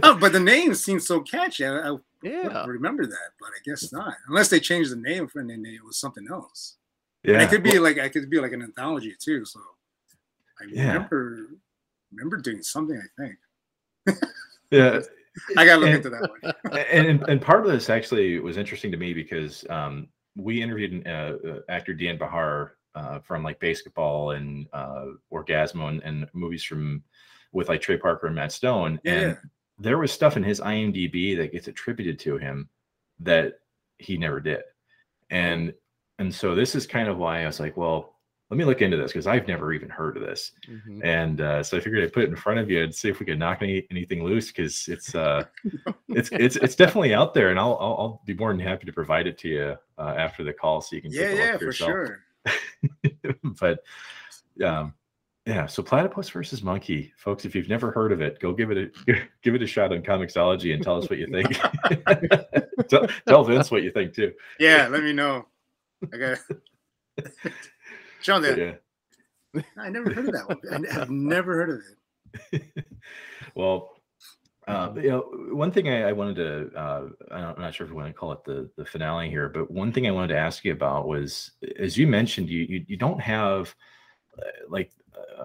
oh, but the name seems so catchy. I, I yeah. remember that, but I guess not. Unless they changed the name and then it was something else. Yeah, and it could be well, like I could be like an anthology too. So I yeah. remember remember doing something. I think. yeah, I gotta look and, into that one. and and part of this actually was interesting to me because um, we interviewed uh, uh, actor Dian Bachar uh, from like BASEketball and uh, Orgazmo and, and, movies from with like Trey Parker and Matt Stone. Yeah. And there was stuff in his IMDb that gets attributed to him that he never did. And and so this is kind of why I was like, well, let me look into this because I've never even heard of this. Mm-hmm. And uh, so I figured I'd put it in front of you and see if we could knock any, anything loose because it's uh, it's it's it's definitely out there, and I'll, I'll, I'll be more than happy to provide it to you uh, after the call so you can yeah yeah for, for sure. but um, yeah, so platypus versus monkey, folks. If you've never heard of it, go give it a give it a shot on Comixology and tell us what you think. tell, tell Vince what you think too. Yeah, let me know. I got that. Yeah. I never heard of that one. I've never heard of it. well, uh, you know, one thing I, I wanted to, uh, I'm not sure if we want to call it the, the finale here, but one thing I wanted to ask you about was, as you mentioned, you, you, you don't have uh, like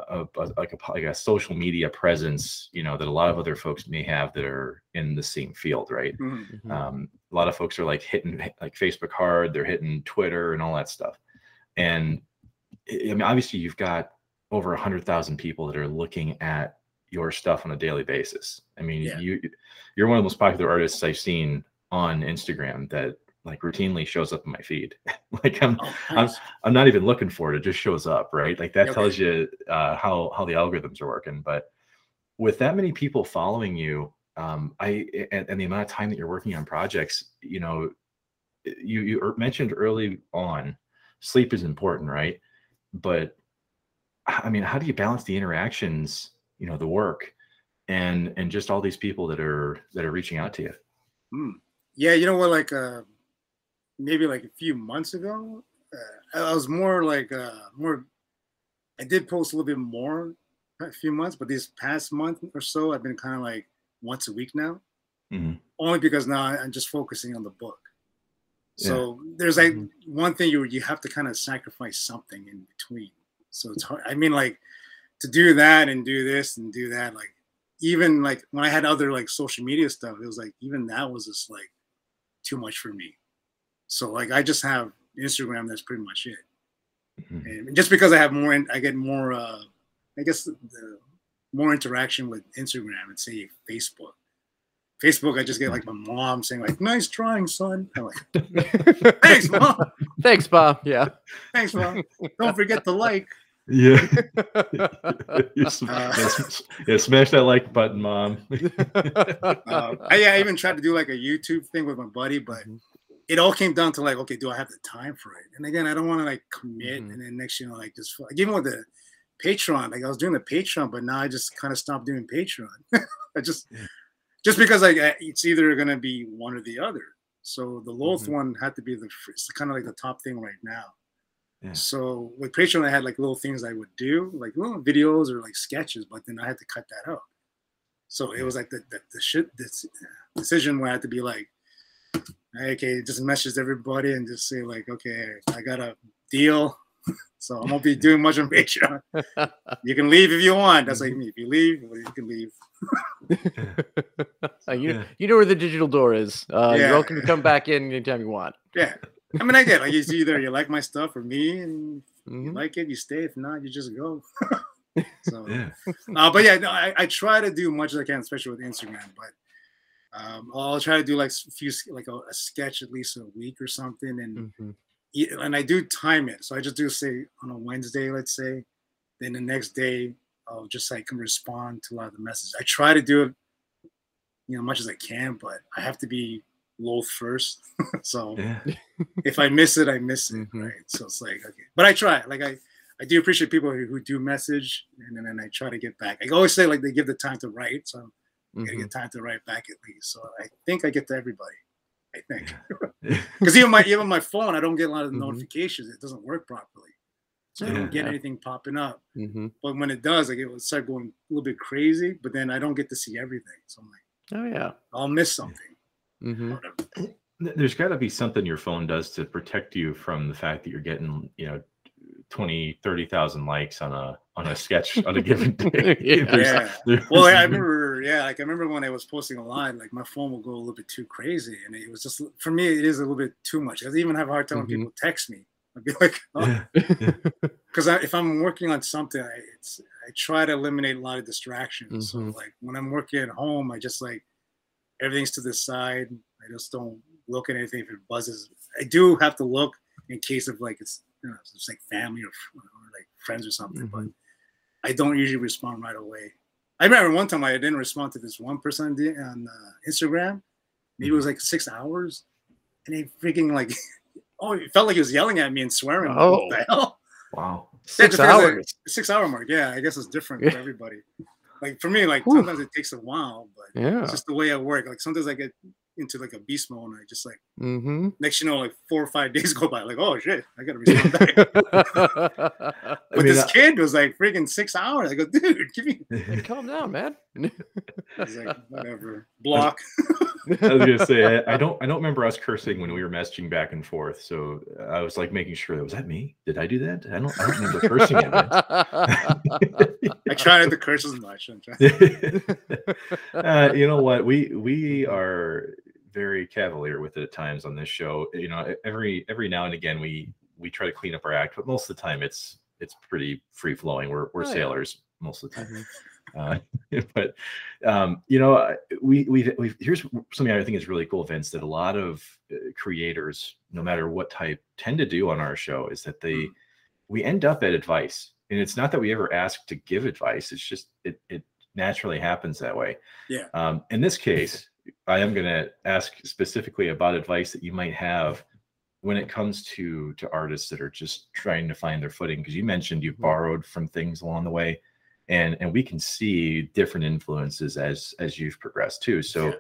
a, a, like a like a social media presence, you know, that a lot of other folks may have that are in the same field, right? Mm-hmm. mm-hmm. Um, a lot of folks are like hitting like Facebook hard, they're hitting Twitter and all that stuff, and I mean, obviously, you've got over a hundred thousand people that are looking at your stuff on a daily basis. I mean, yeah. you you're one of the most popular artists I've seen on Instagram that like routinely shows up in my feed. like I'm, oh, nice. I'm I'm not even looking for it; it just shows up, right? Like that okay. tells you uh, how how the algorithms are working. But with that many people following you, um, I and, and the amount of time that you're working on projects, you know, you you er, mentioned early on, sleep is important, right? but I mean, how do you balance the interactions, you know, the work and and just all these people that are that are reaching out to you? Hmm. Yeah, you know what, like uh maybe like a few months ago, uh, I was more like uh more I did post a little bit more a few months, but this past month or so, I've been kind of like once a week now. Mm-hmm. Only because now I'm just focusing on the book. So yeah. there's like mm-hmm. one thing you you have to kind of sacrifice something in between. So it's hard. I mean, like to do that and do this and do that, like even like when I had other like social media stuff, it was like even that was just like too much for me. So like I just have Instagram. That's pretty much it. Mm-hmm. And just because I have more, I get more. uh I guess the, the more interaction with Instagram and say Facebook. Facebook, I just get like my mom saying like, "Nice drawing, son." I'm like, "Thanks, mom." Thanks, Bob. Yeah. Thanks, mom. Don't forget to like. Yeah. you sm- uh, yeah, smash that like button, mom. uh, I, yeah, I even tried to do like a YouTube thing with my buddy, but mm-hmm. It all came down to like, okay, do I have the time for it? And again, I don't want to like commit, mm-hmm. and then next, you know, like just like even with the Patreon, like I was doing the Patreon, but now I just kind of stopped doing Patreon. I just. Yeah just because like it's either gonna be one or the other. So the Loth mm-hmm. one had to be the it's kind of like the top thing right now. Yeah. So with Patreon, I had like little things I would do, like little videos or like sketches, but then I had to cut that out. So it was like the the, the shit this decision where I had to be like, okay, just message everybody and just say like, okay, I got a deal. So I won't be doing much on Patreon. you can leave if you want. That's like mm-hmm. me. If you leave, you can leave. uh, you, know, you know where the digital door is. Uh, yeah. You're welcome to come back in anytime you want. Yeah. I mean, I get like it's either you like my stuff or me, and mm-hmm. you like it, you stay. If not, you just go. so, yeah. Uh, but yeah, no, I, I, try to do much as I can, especially with Instagram. But um, I'll try to do like a few, like a, a, sketch at least a week or something, and mm-hmm and I do time it. So I just do say on a Wednesday, let's say, then the next day I'll just like respond to a lot of the messages. I try to do it, you know, much as I can, but I have to be Loth first. so Yeah. if I miss it, I miss it, Mhm. right? So it's like okay, but I try. Like I, I do appreciate people who, who do message, and then, then I try to get back. I always say like they give the time to write, so I gotta get time to write back at least. So I think I get to everybody. I think because even my even my phone, I don't get a lot of Mhm. notifications. It doesn't work properly, so I don't get Yeah. anything popping up. Mhm. But when it does, like it will start going a little bit crazy. But then I don't get to see everything, so I'm like, Oh yeah. I'll miss something. hmm There's got to be something your phone does to protect you from the fact that you're getting, you know, 20, 30,000 likes on a on a sketch on a given day. Yeah. There's- Yeah. there's- Well, I remember, yeah, like I remember when I was posting a line, like my phone will go a little bit too crazy, and it was just for me, it is a little bit too much. I even have a hard time Mhm. when people text me. I'd be like, Yeah. because if I'm working on something, I, it's I try to eliminate a lot of distractions. So Mhm. like when I'm working at home, I just like everything's to the side. I just don't look at anything if it buzzes. I do have to look in case of like it's you know it's like family or, or like friends or something, but Mhm. I don't usually respond right away. I remember one time I didn't respond to this one person on, uh, Instagram. Maybe it was like six hours, and he freaking like, oh, it felt like he was yelling at me and swearing. Oh. What the hell? Wow. Six like, hours. six hour mark. Yeah, I guess it's different Yeah. for everybody. Like for me, like sometimes it takes a while, but Yeah. it's just the way I work. Like sometimes I get into like a beast mode and I just like Mm-hmm. next you know like four or five days go by like oh shit I gotta respond back. but I mean, this uh, kid was like freaking six hours. I go dude, give me. Calm down, man. He's like whatever block. I was gonna say I, I don't I don't remember us cursing when we were messaging back and forth. So I was like making sure that was that me? Did I do that? I don't I don't remember cursing at that. I try not to curse as much. I'm trying- uh, you know what? We we are very cavalier with it at times on this show. You know, every every now and again we we try to clean up our act, but most of the time it's it's pretty free flowing. We're we're Oh, yeah. sailors most of the time. Mhm. Uh, but um, you know, we we we here's something I think is really cool, Vince. That a lot of uh, creators, no matter what type, tend to do on our show is that they Mm. we end up at advice, and it's not that we ever ask to give advice. It's just it it naturally happens that way. Yeah. Um, in this case, I am going to ask specifically about advice that you might have when it comes to to artists that are just trying to find their footing. Because you mentioned you've Mhm. borrowed from things along the way and and we can see different influences as as you've progressed too so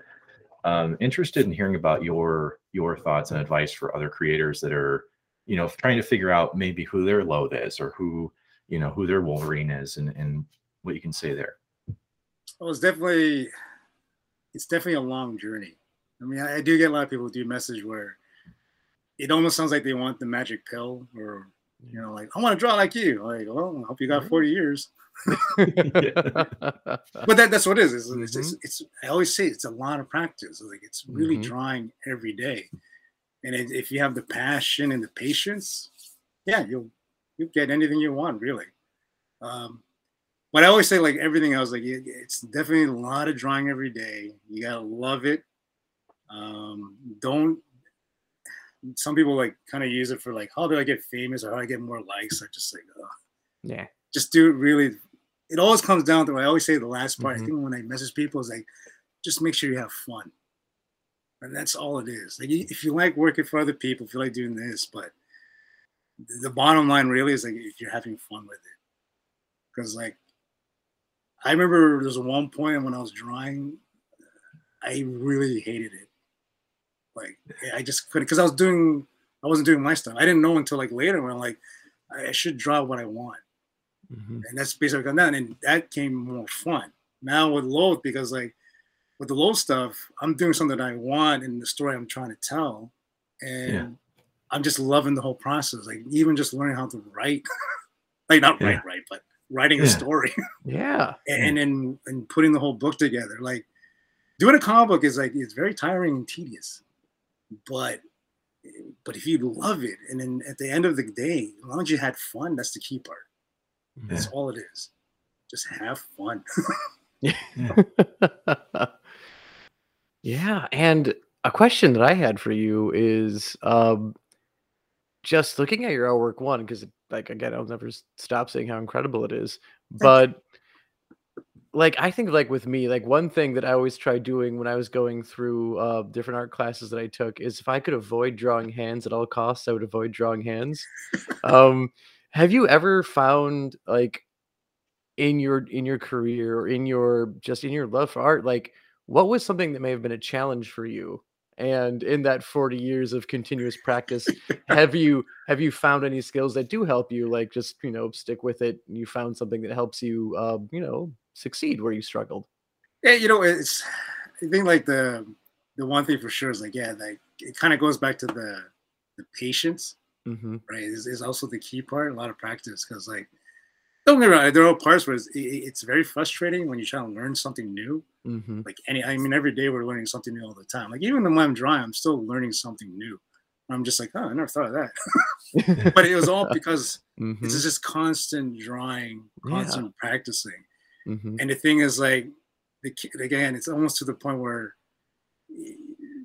um interested in hearing about your your thoughts and advice for other creators that are you know trying to figure out maybe who their Loth is or who you know who their wolverine is and and what you can say there Well, it's definitely it's definitely a long journey. I mean, I, I do get a lot of people who do message where it almost sounds like they want the magic pill or you know, like I want to draw like you. Like, well, I hope you got 40 years. But that, that's what it is. It's, it's, it's, it's I always say it's a lot of practice. Like it's really Mhm. drawing every day. And it, if you have the passion and the patience, yeah, you'll you'll get anything you want, really. Um, but I always say like everything else, like it, it's definitely a lot of drawing every day. You gotta love it. Um, don't. Some people like kind of use it for like, how do I get famous or how do I get more likes? I just like, yeah. just do it really. It always comes down to I always say the last part. Mhm. I think when I message people is like, just make sure you have fun, and that's all it is. Like if you like working for other people, if you like doing this, but the bottom line really is like if you're having fun with it, because like I remember there was one point when I was drawing, I really hated it. Like I just couldn't because I was doing I wasn't doing my stuff. I didn't know until like later when I'm like I should draw what I want Mhm. and that's basically got done. And that came more fun. Now with Loth, because like with the Loth stuff, I'm doing something that I want in the story I'm trying to tell, and Yeah. I'm just loving the whole process. Like even just learning how to write, like not Yeah. write, right, but writing a Yeah. story Yeah. and and and putting the whole book together. Like doing a comic book is like it's very tiring and tedious, but but if you love it, and then at the end of the day, as long as you had fun, that's the key part. That's all it is. Just have fun. yeah, and a question that I had for you is um just looking at your artwork one because like again I'll never stop saying how incredible it is. But like I think like with me, like one thing that I always try doing when I was going through uh different art classes that I took is if I could avoid drawing hands at all costs, I would avoid drawing hands. um have you ever found like in your in your career or in your just in your love for art, like what was something that may have been a challenge for you? And in that 40 years of continuous practice, have you have you found any skills that do help you like just you know stick with it and you found something that helps you uh, you know succeed where you struggled? Yeah, you know, it's I think like the the one thing for sure is like yeah, like it kind of goes back to the the patience, Mm-hmm. right? Is, is also the key part. A lot of practice because like don't get me wrong, there are parts where it's, it's very frustrating when you try to learn something new. Mm-hmm. Like any, I mean, every day we're learning something new all the time. Like even when I'm drawing, I'm still learning something new. I'm just like, oh, I never thought of that. but it was all because mm-hmm. it's just constant drawing, Yeah. constant practicing. Mm-hmm. And the thing is, like, the, again, it's almost to the point where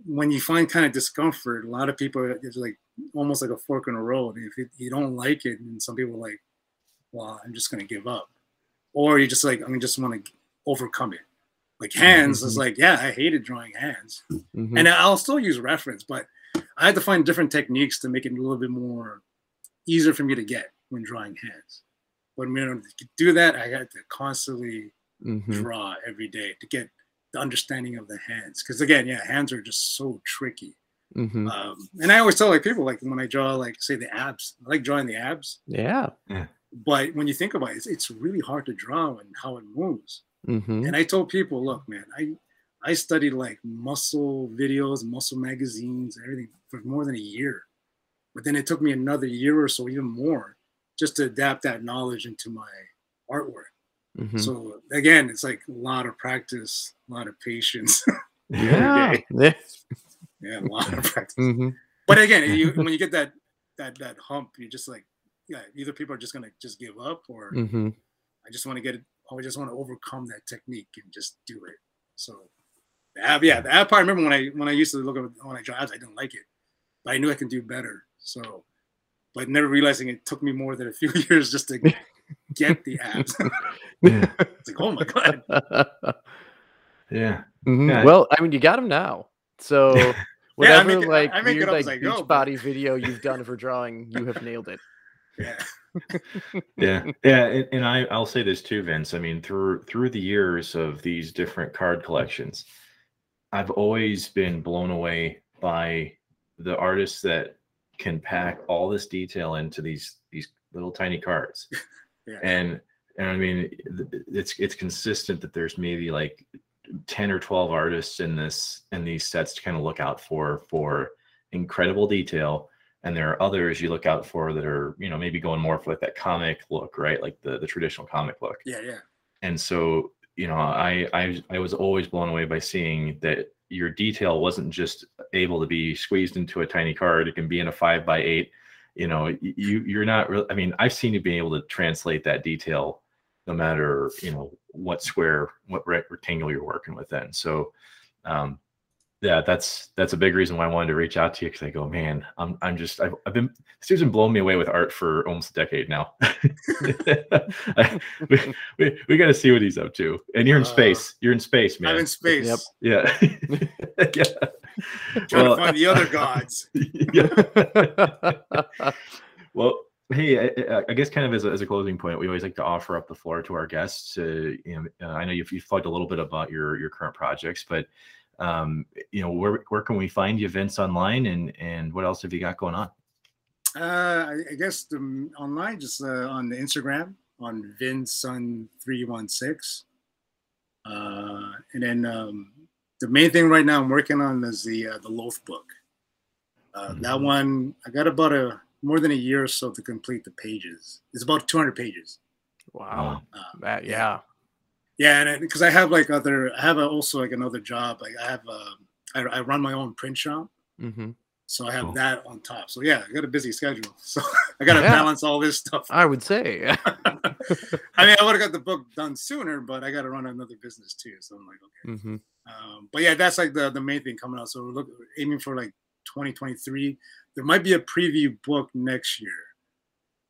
when you find kind of discomfort, a lot of people it's like almost like a fork in the road. If it, you don't like it, and some people like, well, I'm just gonna give up, or you just like, I mean, just want to overcome it. Like hands is Mhm. like, yeah, I hated drawing hands, Mm-hmm. and I'll still use reference, but I had to find different techniques to make it a little bit more easier for me to get when drawing hands. When we don't do that, I had to constantly mm-hmm. draw every day to get the understanding of the hands. Because again, yeah, hands are just so tricky. Mm-hmm. Um, and I always tell like people like when I draw like say the abs, I like drawing the abs. Yeah. Yeah. But when you think about it, it's, it's really hard to draw and how it moves. Mm-hmm. And I told people, look, man, I I studied like muscle videos, muscle magazines, everything for more than a year. But then it took me another year or so, even more, just to adapt that knowledge into my artwork. Mm-hmm. So again, it's like a lot of practice, a lot of patience. yeah. Yeah. yeah, a lot of practice. Mm-hmm. But again, you, when you get that that that hump, you're just like, yeah, either people are just gonna just give up, or Mm-hmm. I just want to get it, or I just want to overcome that technique and just do it. So the ab, yeah, the ab part. I remember when I when I used to look at when I draw abs, I didn't like it, but I knew I can do better. So, but never realizing it took me more than a few years just to get the abs. Yeah. it's like, oh my god. Yeah. Mhm. Yeah. Well, I mean, you got them now. So Yeah, I whatever make it- like I make it weird up like as beach go, body video you've done for drawing, you have nailed it. Yeah. yeah yeah and, and i i'll say this too vince i mean through through the years of these different card collections i've always been blown away by the artists that can pack all this detail into these these little tiny cards Yeah. and and i mean it's it's consistent that there's maybe like 10 or 12 artists in this in these sets to kind of look out for for incredible detail and there are others you look out for that are you know maybe going more for like that comic look right? Like the the traditional comic look. Yeah, yeah. and so you know i i i was always blown away by seeing that your detail wasn't just able to be squeezed into a tiny card. It can be in a five by eight. You know you you're not really i mean i've seen you being able to translate that detail no matter you know what square what rec- rectangle you're working within so um yeah that's that's a big reason why i wanted to reach out to you because i go man i'm i'm just i've, I've been Steve's been blowing me away with art for almost a decade now. I- we, we, we got to see what he's up to. And you're in Uh, space. You're in space man. I'm in space. Yep. yeah. Yeah. Trying Well, to find the other gods. yeah. Well hey I, I- I guess kind of as a, as a closing point we always like to offer up the floor to our guests to you know uh, i know you've, you've plugged a little bit about your your current projects but um you know where, where can we find you vince online and and what else have you got going on Uh, I, I guess the online, just uh, on the Instagram on Vinsun316. Uh, and then um, the main thing right now I'm working on is the uh, the Loth book. Uh, That Mhm. one I got about a more than a year or so to complete the pages. It's about 200 pages. wow. Uh, That yeah. Yeah, and because I have like other, I have a, also like another job. Like I have, um, I, I run my own print shop. hmm So I have Cool. that on top. So yeah, I got a busy schedule. So I got to Yeah. balance all this stuff. I would say. I mean, I would have got the book done sooner, but I got to run another business too. So I'm like, okay. hmm Um, but yeah, that's like the the main thing coming out. So we're looking, aiming for like 2023. There might be a preview book next year.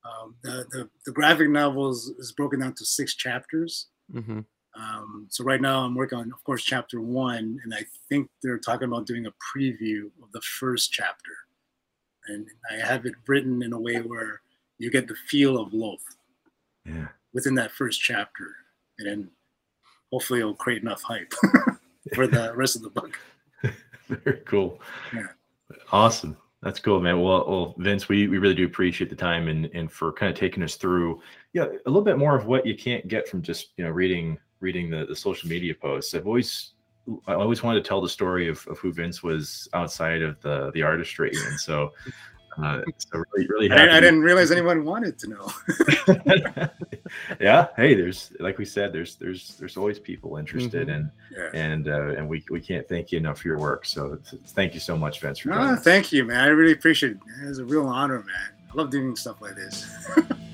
Um, the, the the graphic novel is, broken down to six chapters. hmm Um, so right now I'm working on, of course, chapter one, and I think they're talking about doing a preview of the first chapter, and I have it written in a way where you get the feel of Loth Yeah. within that first chapter, and then hopefully it'll create enough hype for the rest of the book. Very cool. Yeah. Awesome. That's cool, man. Well, well, Vince, we, we really do appreciate the time and and for kind of taking us through, yeah, a little bit more of what you can't get from just you know reading reading the, the social media posts. I've always I always wanted to tell the story of, of who Vince was outside of the the artistry, and so uh, so really really I. I didn't realize anyone wanted to know. yeah. Hey, there's like we said, there's there's there's always people interested Mhm. in Yeah. and uh, and we we can't thank you enough for your work. So it's- it's- thank you so much, Vince, for joining Ah, thank you, man. I really appreciate it. It's a real honor, man. I love doing stuff like this.